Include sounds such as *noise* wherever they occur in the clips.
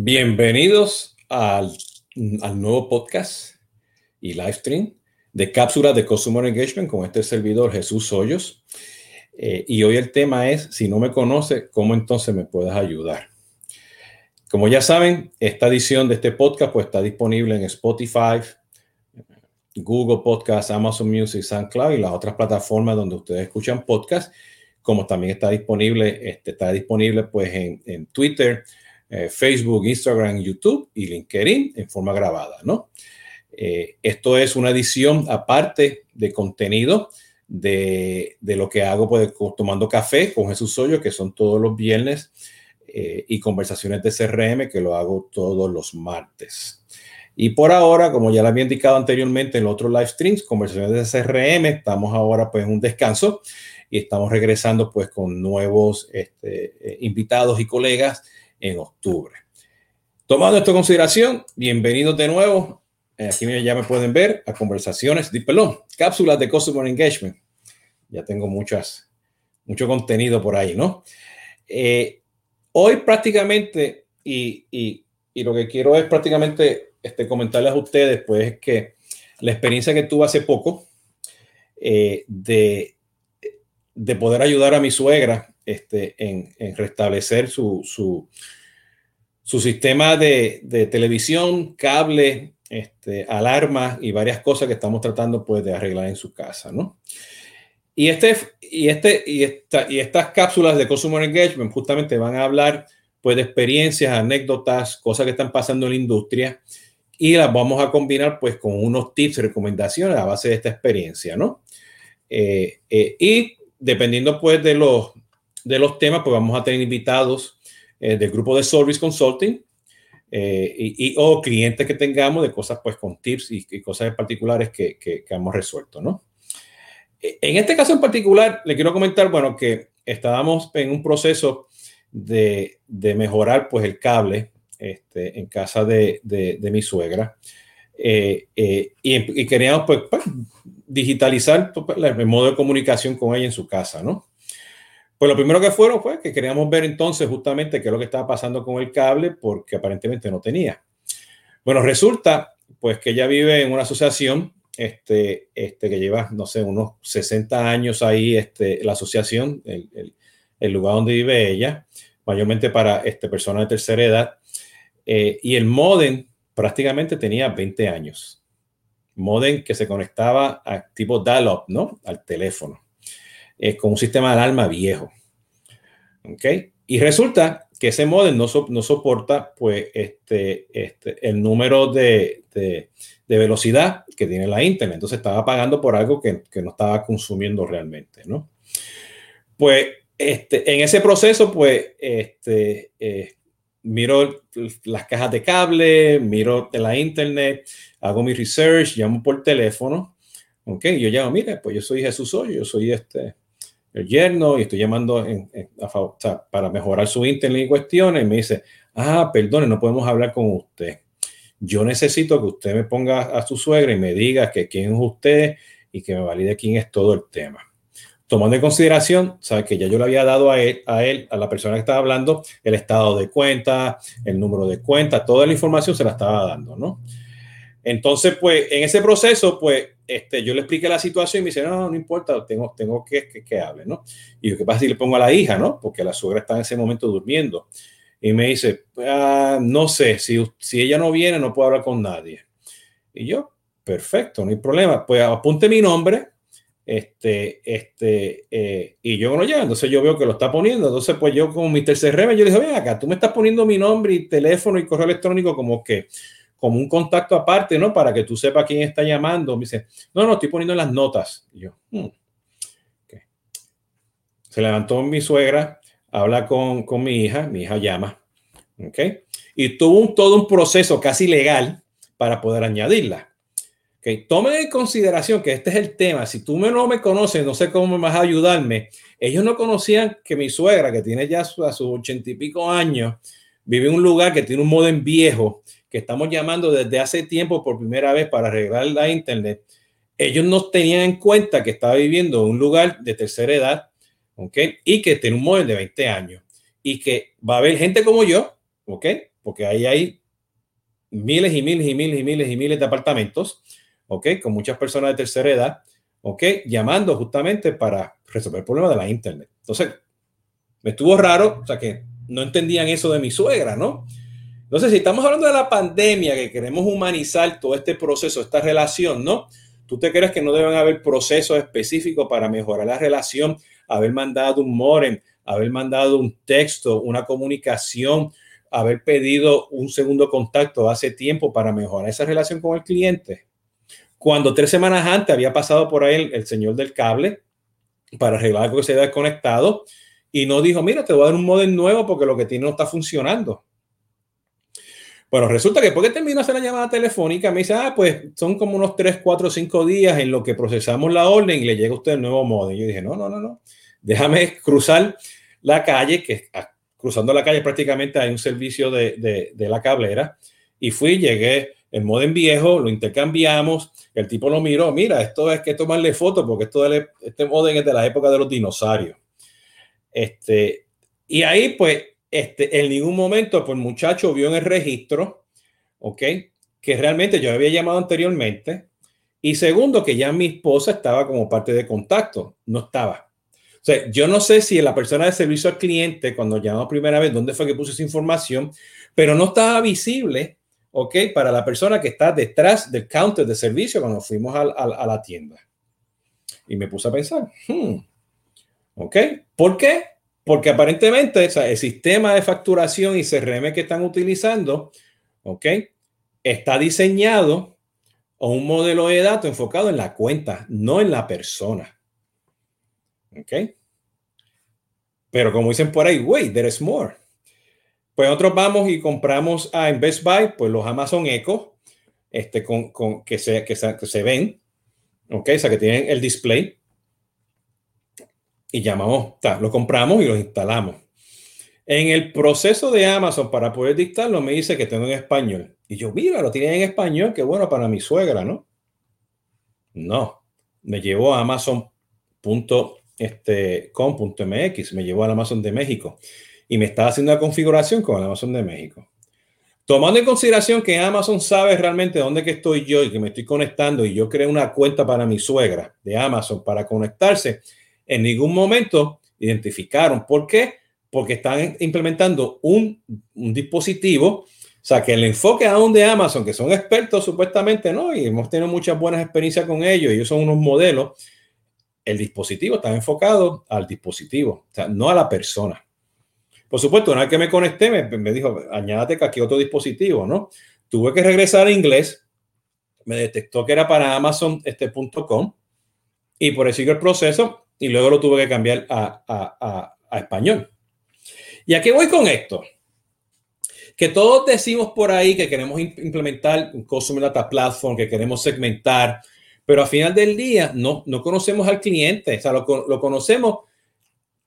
Bienvenidos al, nuevo podcast y live stream de cápsulas de Customer Engagement con este servidor Jesús Hoyos. Eh, y hoy el tema es, si no me conoce, ¿cómo entonces me puedes ayudar? Como ya saben, esta edición de este podcast pues, está disponible en Spotify, Google Podcast, Amazon Music, SoundCloud y las otras plataformas donde ustedes escuchan podcast, como también está disponible, este, está disponible pues en Twitter, eh, Facebook, Instagram, YouTube y LinkedIn en forma grabada, ¿no? Eh, esto es una edición aparte de contenido de, de, lo que hago pues, tomando café con Jesús Soyo, que son todos los viernes, eh, y conversaciones de CRM, que lo hago todos los martes. Y por ahora, como ya lo había indicado anteriormente en los otros live streams, conversaciones de CRM, estamos ahora pues en un descanso y estamos regresando pues con nuevos este, invitados y colegas en octubre. Tomando esto en consideración, bienvenidos de nuevo. Eh, aquí ya me pueden ver a conversaciones, perdón, cápsulas de Customer Engagement. Ya tengo muchas, mucho contenido por ahí, ¿no? Eh, hoy prácticamente, y, y, y, lo que quiero es prácticamente este, comentarles a ustedes, pues es que la experiencia que tuve hace poco eh, de, de poder ayudar a mi suegra este, en, restablecer su, su, sistema de, televisión, cable, este, alarma y varias cosas que estamos tratando pues, de arreglar en su casa, ¿no? Y, este, y, este, y, esta, y estas cápsulas de Consumer Engagement justamente van a hablar pues, de experiencias, anécdotas, cosas que están pasando en la industria y las vamos a combinar pues con unos tips recomendaciones a base de esta experiencia, ¿no? Eh, eh, y dependiendo pues de los, de los temas, pues vamos a tener invitados eh, del grupo de Service Consulting eh, y, o clientes que tengamos de cosas pues con tips y, cosas particulares que, que, hemos resuelto, ¿no? E, en este caso en particular, le quiero comentar, bueno, que estábamos en un proceso de, de mejorar pues el cable este, en casa de, de, mi suegra eh, y, y, queríamos pues, pues digitalizar pues, el modo de comunicación con ella en su casa, ¿no? Pues lo primero que fueron fue que queríamos ver entonces justamente qué es lo que estaba pasando con el cable porque aparentemente no tenía. Bueno, resulta pues que ella vive en una asociación este, este, que lleva, no sé, unos 60 años ahí, este, la asociación, el, el, lugar donde vive ella, mayormente para este, personas de tercera edad. Eh, y el modem prácticamente tenía 20 años. Modem que se conectaba a tipo dial-up, ¿no? Al teléfono con un sistema de alarma viejo. ¿Ok? Y resulta que ese modem no, no soporta pues, este, este, el número de, de, velocidad que tiene la Internet. Entonces estaba pagando por algo que, que no estaba consumiendo realmente, ¿no? Pues este, en ese proceso, pues, este, eh, miro las cajas de cable, miro la Internet, hago mi research, llamo por teléfono. Ok, yo llamo, mire, pues yo soy Jesús Hoy, yo soy este el yerno y estoy llamando para mejorar su internet y cuestiones. Y me dice, ah, perdone, no podemos hablar con usted. Yo necesito que usted me ponga a su suegra y me diga que quién es usted y que me valide quién es todo el tema. Tomando en consideración, sabe que ya yo le había dado a él, a él, a la persona que estaba hablando, el estado de cuenta, el número de cuenta, toda la información se la estaba dando, ¿no? Entonces, pues, en ese proceso, pues, este, yo le expliqué la situación y me dice, no, no importa, tengo, tengo que, que, hable, ¿no? Y lo que pasa si le pongo a la hija, ¿no? Porque la suegra está en ese momento durmiendo. Y me dice, ah, no sé, si, si ella no viene, no puedo hablar con nadie. Y yo, perfecto, no hay problema. Pues apunte mi nombre, este, este, eh, y yo no ya, entonces yo veo que lo está poniendo, entonces pues yo como mi tercer yo le dije, ven acá, tú me estás poniendo mi nombre y teléfono y correo electrónico como que como un contacto aparte, ¿no? Para que tú sepas quién está llamando. Me dice, no, no, estoy poniendo las notas. Y yo, hmm, Se levantó mi suegra, habla con, con, mi hija, mi hija llama, ¿ok? Y tuvo todo un proceso casi legal para poder añadirla. ¿ok? Tome en consideración que este es el tema. Si tú no me conoces, no sé cómo me vas a ayudarme. Ellos no conocían que mi suegra, que tiene ya a sus ochenta y pico años, vive en un lugar que tiene un modem viejo que estamos llamando desde hace tiempo por primera vez para arreglar la Internet, ellos no tenían en cuenta que estaba viviendo en un lugar de tercera edad, ¿ok? Y que tiene un modelo de 20 años y que va a haber gente como yo, ¿ok? porque ahí hay miles y miles y miles y miles y miles de apartamentos, ¿ok? Con muchas personas de tercera edad, ¿ok? Llamando justamente para resolver el problema de la Internet. Entonces, me estuvo raro, o sea, que no entendían eso de mi suegra, ¿no? Entonces, si estamos hablando de la pandemia, que queremos humanizar todo este proceso, esta relación, ¿no? ¿Tú te crees que no deben haber procesos específicos para mejorar la relación? Haber mandado un modem, haber mandado un texto, una comunicación, haber pedido un segundo contacto hace tiempo para mejorar esa relación con el cliente. Cuando tres semanas antes había pasado por ahí el, señor del cable para arreglar algo que se había desconectado y no dijo, mira, te voy a dar un modem nuevo porque lo que tiene no está funcionando. Bueno, resulta que después que terminó hacer la llamada telefónica, me dice, ah, pues son como unos 3, 4, 5 días en lo que procesamos la orden y le llega a usted el nuevo modem. Yo dije, no, no, no, no, déjame cruzar la calle, que cruzando la calle prácticamente hay un servicio de, de, la cablera. Y fui, llegué, el modem viejo, lo intercambiamos, el tipo lo miró, mira, esto es que tomarle foto porque esto de, este modem es de la época de los dinosaurios. Este, y ahí, pues, este, en ningún momento, pues, el muchacho vio en el registro, ¿ok? Que realmente yo había llamado anteriormente. Y segundo, que ya mi esposa estaba como parte de contacto, no estaba yo no sé si la persona de servicio al cliente, cuando llamó primera vez, dónde fue que puso esa información, pero no estaba visible, ¿ok? Para la persona que está detrás del counter de servicio cuando fuimos a, la tienda. Y me puse a pensar, hmm, ¿ok? ¿Por qué? Porque aparentemente el sistema de facturación y CRM que están utilizando, ¿ok? Está diseñado o un modelo de datos enfocado en la cuenta, no en la persona. ¿Ok? Pero como dicen por ahí, wait, there is more. Pues nosotros vamos y compramos a, en Best Buy, pues los Amazon Echo, este, con, con que, se, que, se, se ven, ¿ok? O sea, que tienen el display. Y llamamos, lo compramos y lo instalamos. En el proceso de Amazon para poder dictarlo, me dice que tengo en español. Y yo, mira, lo tienen en español, qué bueno para mi suegra, ¿no? No, me llevó a Amazon este, me llevó al Amazon de México y me estaba haciendo la configuración con el Amazon de México. Tomando en consideración que Amazon sabe realmente dónde que estoy yo y que me estoy conectando y yo creé una cuenta para mi suegra de Amazon para conectarse, en ningún momento identificaron. ¿Por qué? Porque están implementando un, dispositivo, o sea, que el enfoque aún de Amazon, que son expertos supuestamente, ¿no? Y hemos tenido muchas buenas experiencias con ellos, ellos son unos modelos el dispositivo está enfocado al dispositivo, o sea, no a la persona. Por supuesto, una vez que me conecté, me, dijo, añádate que aquí otro dispositivo, ¿no? Tuve que regresar a inglés, me detectó que era para Amazon.com este, y por eso el proceso y luego lo tuve que cambiar a, a español. ¿Y a qué voy con esto? Que todos decimos por ahí que queremos implementar un Customer Data Platform, que queremos segmentar, pero al final del día no, no conocemos al cliente, o sea, lo, lo conocemos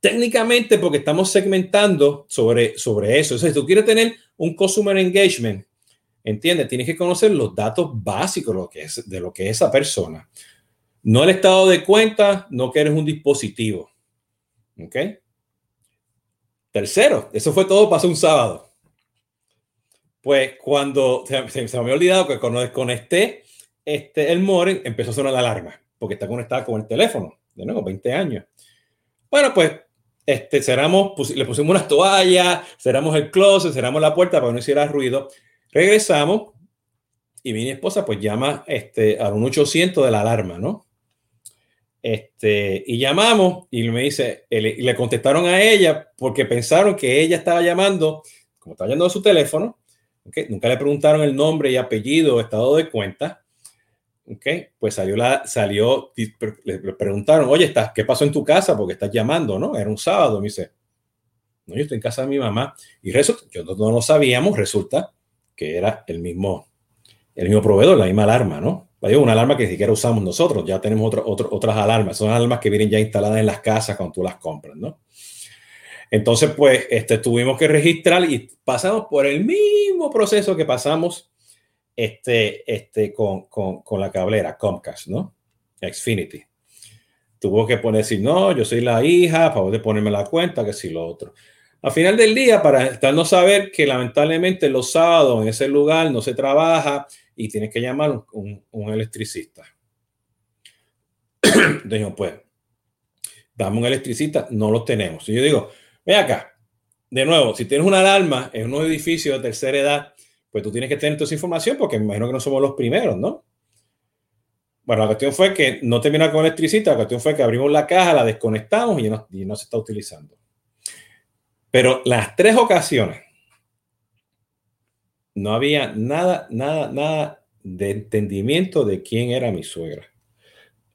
técnicamente porque estamos segmentando sobre, sobre eso. O si tú quieres tener un customer engagement, ¿entiendes? Tienes que conocer los datos básicos lo que es, de lo que es esa persona. No el estado de cuenta, no que eres un dispositivo. ¿Ok? Tercero, eso fue todo, pasó un sábado. Pues cuando se, me había olvidado que cuando desconecté este, el More empezó a sonar la alarma, porque está conectada con el teléfono, de nuevo, 20 años. Bueno, pues este, cerramos, le pusimos unas toallas, cerramos el closet, cerramos la puerta para que no hiciera ruido. Regresamos y mi esposa pues llama este, a un 800 de la alarma, ¿no? Este, y llamamos y me dice, le contestaron a ella porque pensaron que ella estaba llamando, como estaba llamando a su teléfono, ¿okay? nunca le preguntaron el nombre y apellido, estado de cuenta, Ok, pues salió, la, salió, le preguntaron, oye, ¿qué pasó en tu casa? Porque estás llamando, ¿no? Era un sábado. Me dice, no, yo estoy en casa de mi mamá. Y resulta, yo no, no lo sabíamos, resulta que era el mismo, el mismo proveedor, la misma alarma, ¿no? Una alarma que ni siquiera usamos nosotros, ya tenemos otras alarmas, son alarmas que vienen ya instaladas en las casas cuando tú las compras, ¿no? Entonces, pues, este, tuvimos que registrar y pasamos por el mismo proceso que pasamos este, este, con, con, con, la cablera Comcast, ¿no? Xfinity. Tuvo que poner, si no, yo soy la hija, para poder ponerme la cuenta, que si lo otro. Al final del día, para no saber que lamentablemente los sábados en ese lugar no se trabaja y tienes que llamar un, un electricista. *clears throat* Dijo, pues, dame un electricista, no lo tenemos. Y yo digo, ve acá, de nuevo, si tienes una alarma en un edificio de tercera edad, pues tú tienes que tener toda esa información porque me imagino que no somos los primeros, ¿no? Bueno, la cuestión fue que no termina con electricista, la cuestión fue que abrimos la caja, la desconectamos y no, y no se está utilizando. Pero las tres ocasiones no había nada, nada, nada de entendimiento de quién era mi suegra.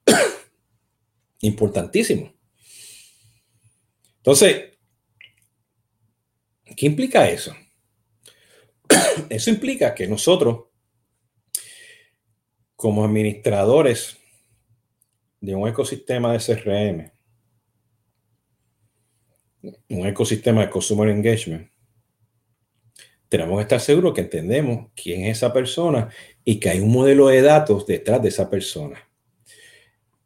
*coughs* Importantísimo. Entonces, ¿qué implica eso? *coughs* Eso implica que nosotros, como administradores de un ecosistema de CRM, un ecosistema de Consumer Engagement, tenemos que estar seguros que entendemos quién es esa persona y que hay un modelo de datos detrás de esa persona.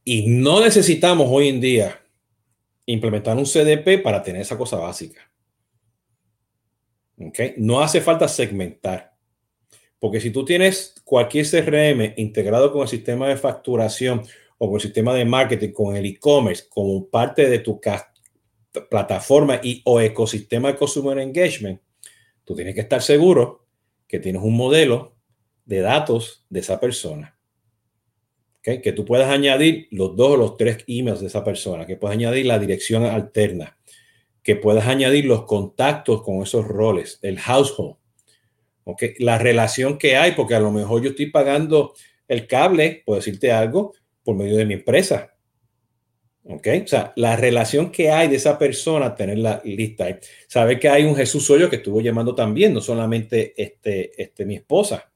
Y no necesitamos hoy en día implementar un CDP para tener esa cosa básica. ¿Okay? No hace falta segmentar. Porque si tú tienes cualquier CRM integrado con el sistema de facturación o con el sistema de marketing, con el e-commerce, como parte de tu plataforma y o ecosistema de Consumer Engagement, tú tienes que estar seguro que tienes un modelo de datos de esa persona. Que tú puedas añadir los dos o los tres emails de esa persona, que puedas añadir la dirección alterna, que puedas añadir los contactos con esos roles, el household, ¿okay? la relación que hay, porque a lo mejor yo estoy pagando el cable, puedo decirte algo, por medio de mi empresa. ¿Ok? O sea, la relación que hay de esa persona, tenerla lista. Saber que hay un Jesús Soyo que estuvo llamando también, no solamente este, este, mi esposa.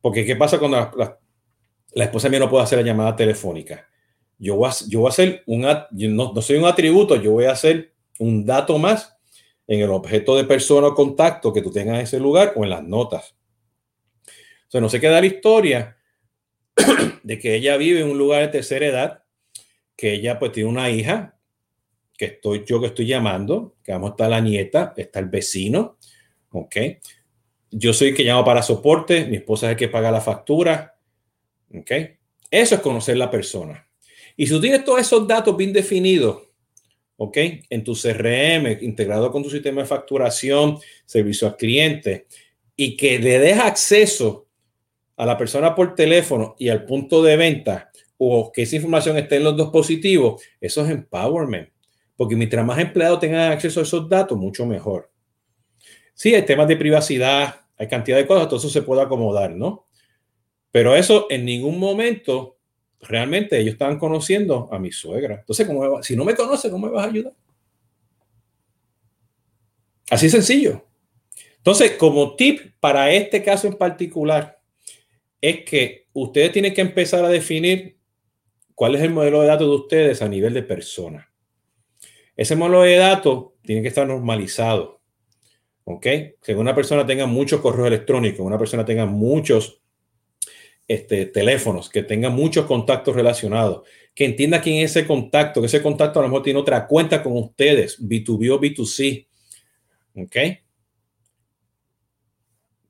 Porque ¿qué pasa cuando la, la, esposa mía no puede hacer la llamada telefónica? Yo voy a, yo voy a hacer un, no, no soy un atributo, yo voy a hacer un dato más en el objeto de persona o contacto que tú tengas en ese lugar o en las notas. O sea, no se queda la historia *clears throat* de que ella vive en un lugar de tercera edad que ella pues tiene una hija, que estoy yo que estoy llamando, que vamos a estar la nieta, está el vecino, ¿ok? Yo soy el que llamo para soporte, mi esposa es el que paga la factura, ¿ok? Eso es conocer la persona. Y si tú tienes todos esos datos bien definidos, ¿ok? En tu CRM, integrado con tu sistema de facturación, servicio al cliente, y que le des acceso a la persona por teléfono y al punto de venta, o que esa información esté en los dos positivos, eso es empowerment. Porque mientras más empleados tengan acceso a esos datos, mucho mejor. Sí, hay temas de privacidad, hay cantidad de cosas, todo eso se puede acomodar, ¿no? Pero eso en ningún momento realmente ellos estaban conociendo a mi suegra. Entonces, ¿cómo si no me conoce, ¿cómo me vas a ayudar? Así sencillo. Entonces, como tip para este caso en particular, es que ustedes tienen que empezar a definir ¿Cuál es el modelo de datos de ustedes a nivel de persona? Ese modelo de datos tiene que estar normalizado. ¿Ok? Que una persona tenga muchos correos electrónicos, una persona tenga muchos este, teléfonos, que tenga muchos contactos relacionados, que entienda quién es ese contacto, que ese contacto a lo mejor tiene otra cuenta con ustedes, B2B o B2C. ¿Ok?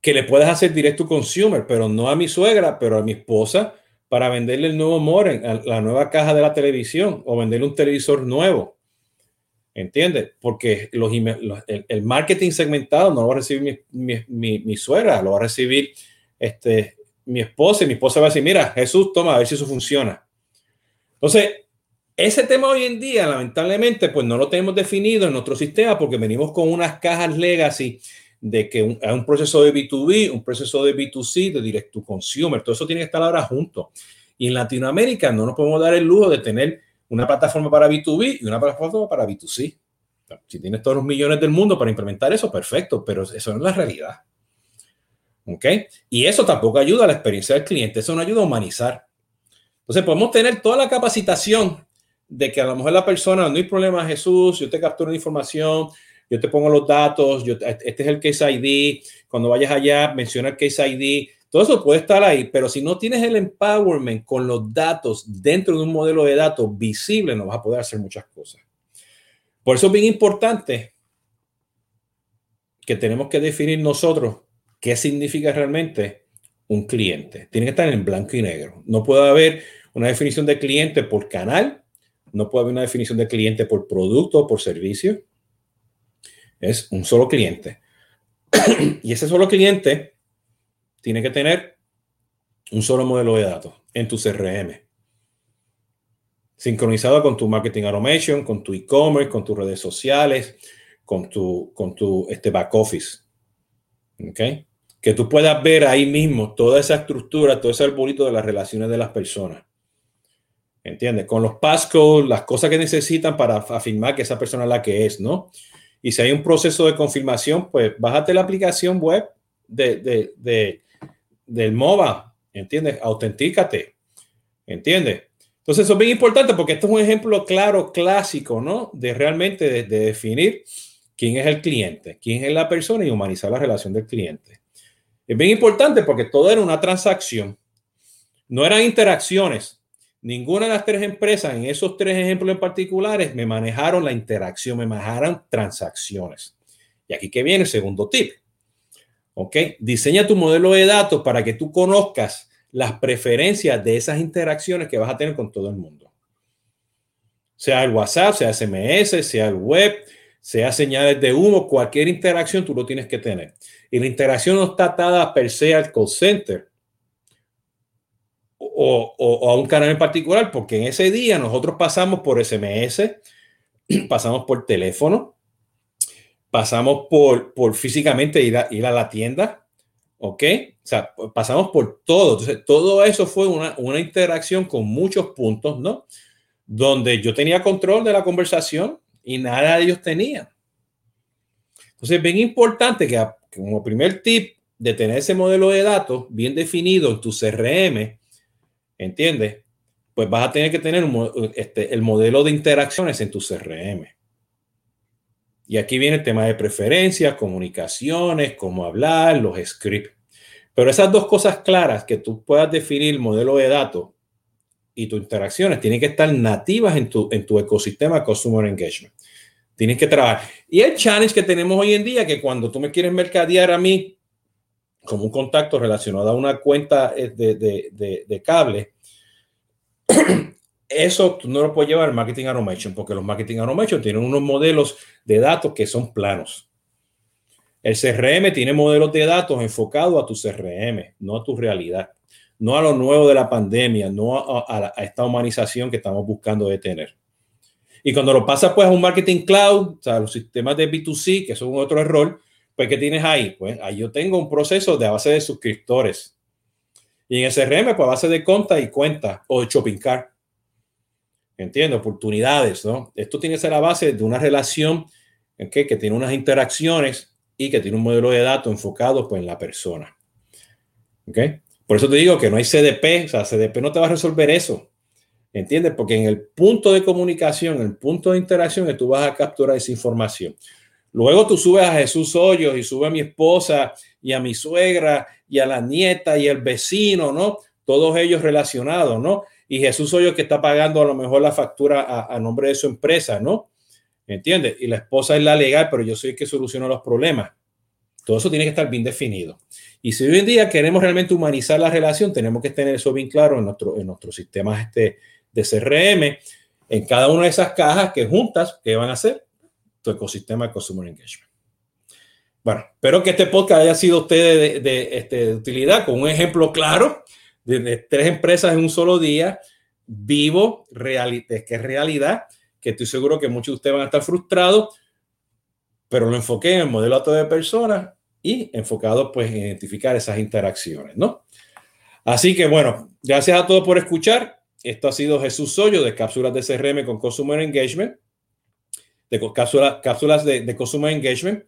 Que le puedas hacer directo consumer, pero no a mi suegra, pero a mi esposa para venderle el nuevo Moren, la nueva caja de la televisión o venderle un televisor nuevo. ¿Entiendes? Porque los, el, marketing segmentado no lo va a recibir mi, suegra, lo va a recibir este, mi esposa y mi esposa va a decir, mira, Jesús, toma, a ver si eso funciona. Entonces, ese tema hoy en día, lamentablemente, pues no lo tenemos definido en nuestro sistema porque venimos con unas cajas legacy de que un, un proceso de B2B, un proceso de B2C, de direct to consumer, todo eso tiene que estar ahora junto. Y en Latinoamérica no nos podemos dar el lujo de tener una plataforma para B2B y una plataforma para B2C. Si tienes todos los millones del mundo para implementar eso, perfecto, pero eso no es la realidad. ¿Ok? Y eso tampoco ayuda a la experiencia del cliente, eso no ayuda a humanizar. Entonces podemos tener toda la capacitación de que a lo mejor la persona, no hay problema, Jesús, yo te capturo la información, yo te pongo los datos, yo, este es el case ID, cuando vayas allá menciona el case ID, todo eso puede estar ahí, pero si no tienes el empowerment con los datos dentro de un modelo de datos visible, no vas a poder hacer muchas cosas. Por eso es bien importante que tenemos que definir nosotros qué significa realmente un cliente. Tiene que estar en blanco y negro. No puede haber una definición de cliente por canal, no puede haber una definición de cliente por producto o por servicio. Es un solo cliente. *clears throat* y ese solo cliente tiene que tener un solo modelo de datos en tu CRM. Sincronizado con tu marketing automation, con tu e-commerce, con tus redes sociales, con tu, con tu este back office. ¿Ok? Que tú puedas ver ahí mismo toda esa estructura, todo ese arbolito de las relaciones de las personas. ¿Entiendes? Con los passcodes, las cosas que necesitan para afirmar que esa persona es la que es, ¿no? Y si hay un proceso de confirmación, pues bájate la aplicación web de, del MOBA, ¿entiendes? Autentícate, ¿entiendes? Entonces eso es bien importante porque esto es un ejemplo claro, clásico, ¿no? De realmente de, definir quién es el cliente, quién es la persona y humanizar la relación del cliente. Es bien importante porque todo era una transacción, no eran interacciones. Ninguna de las tres empresas, en esos tres ejemplos en particulares, me manejaron la interacción, me manejaron transacciones. Y aquí que viene el segundo tip. ¿Ok? Diseña tu modelo de datos para que tú conozcas las preferencias de esas interacciones que vas a tener con todo el mundo. Sea el WhatsApp, sea SMS, sea el web, sea señales de humo, cualquier interacción tú lo tienes que tener. Y la interacción no está atada per se al call center o, a un canal en particular, porque en ese día nosotros pasamos por SMS, *clears throat* pasamos por teléfono, pasamos por, por físicamente ir a, ir a la tienda, ¿ok? O sea, pasamos por todo. Entonces, todo eso fue una, una interacción con muchos puntos, ¿no? Donde yo tenía control de la conversación y nada de ellos tenía. Entonces, es bien importante que como primer tip de tener ese modelo de datos bien definido en tu CRM, ¿entiendes? Pues vas a tener que tener este, el modelo de interacciones en tu CRM. Y aquí viene el tema de preferencias, comunicaciones, cómo hablar, los scripts. Pero esas dos cosas claras, que tú puedas definir el modelo de datos y tus interacciones, tienen que estar nativas en tu, en tu ecosistema Customer Engagement. Tienes que trabajar. Y el challenge que tenemos hoy en día, que cuando tú me quieres mercadear a mí como un contacto relacionado a una cuenta eh, de, cable, *clears throat* eso no lo puedes llevar al marketing automation, porque los marketing automation tienen unos modelos de datos que son planos. El CRM tiene modelos de datos enfocados a tu CRM, no a tu realidad, no a lo nuevo de la pandemia, no a, a esta humanización que estamos buscando detener. Y cuando lo pasas pues a un marketing cloud, o sea, los sistemas de B2C, que son otro error, pues, ¿qué tienes ahí? Pues ahí yo tengo un proceso de base de suscriptores. Y en CRM, pues a base de cuenta y cuenta o de shopping cart. Entiendo, oportunidades, ¿no? Esto tiene que ser la base de una relación que tiene unas interacciones y que tiene un modelo de datos enfocado pues, en la persona. ¿Ok? Por eso te digo que no hay CDP, o sea, CDP no te va a resolver eso. ¿Entiendes? Porque en el punto de comunicación, en el punto de interacción, que tú vas a capturar esa información. Luego tú subes a Jesús Hoyos y sube a mi esposa y a mi suegra y a la nieta y el vecino, ¿no? Todos ellos relacionados, ¿no? Y Jesús Hoyos que está pagando a lo mejor la factura a, nombre de su empresa, ¿no? ¿Entiendes? Y la esposa es la legal, pero yo soy el que soluciona los problemas. Todo eso tiene que estar bien definido. Y si hoy en día queremos realmente humanizar la relación, tenemos que tener eso bien claro en nuestro, en nuestro sistema este de CRM, en cada una de esas cajas que juntas, ¿qué van a hacer? Tu ecosistema de Consumer Engagement. Bueno, espero que este podcast haya sido usted de, este, utilidad con un ejemplo claro de, tres empresas en un solo día, vivo, que es realidad, que estoy seguro que muchos de ustedes van a estar frustrados, pero lo enfoqué en el modelo de personas y enfocado pues en identificar esas interacciones, ¿no? Así que bueno, gracias a todos por escuchar. Esto ha sido Jesús Soyo de Cápsulas de CRM con Consumer Engagement de cápsulas, cápsulas de, de Engagement.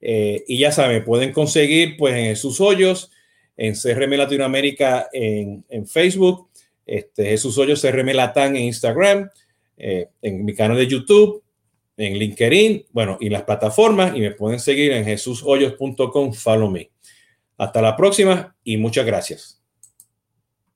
Eh, y ya saben, pueden conseguir pues en sus hoyos, en CRM Latinoamérica en, en Facebook, este, Jesús Hoyos CRM Latán en Instagram, eh, en mi canal de YouTube, en LinkedIn, bueno, y las plataformas, y me pueden seguir en jesushoyos.com, follow me. Hasta la próxima y muchas gracias.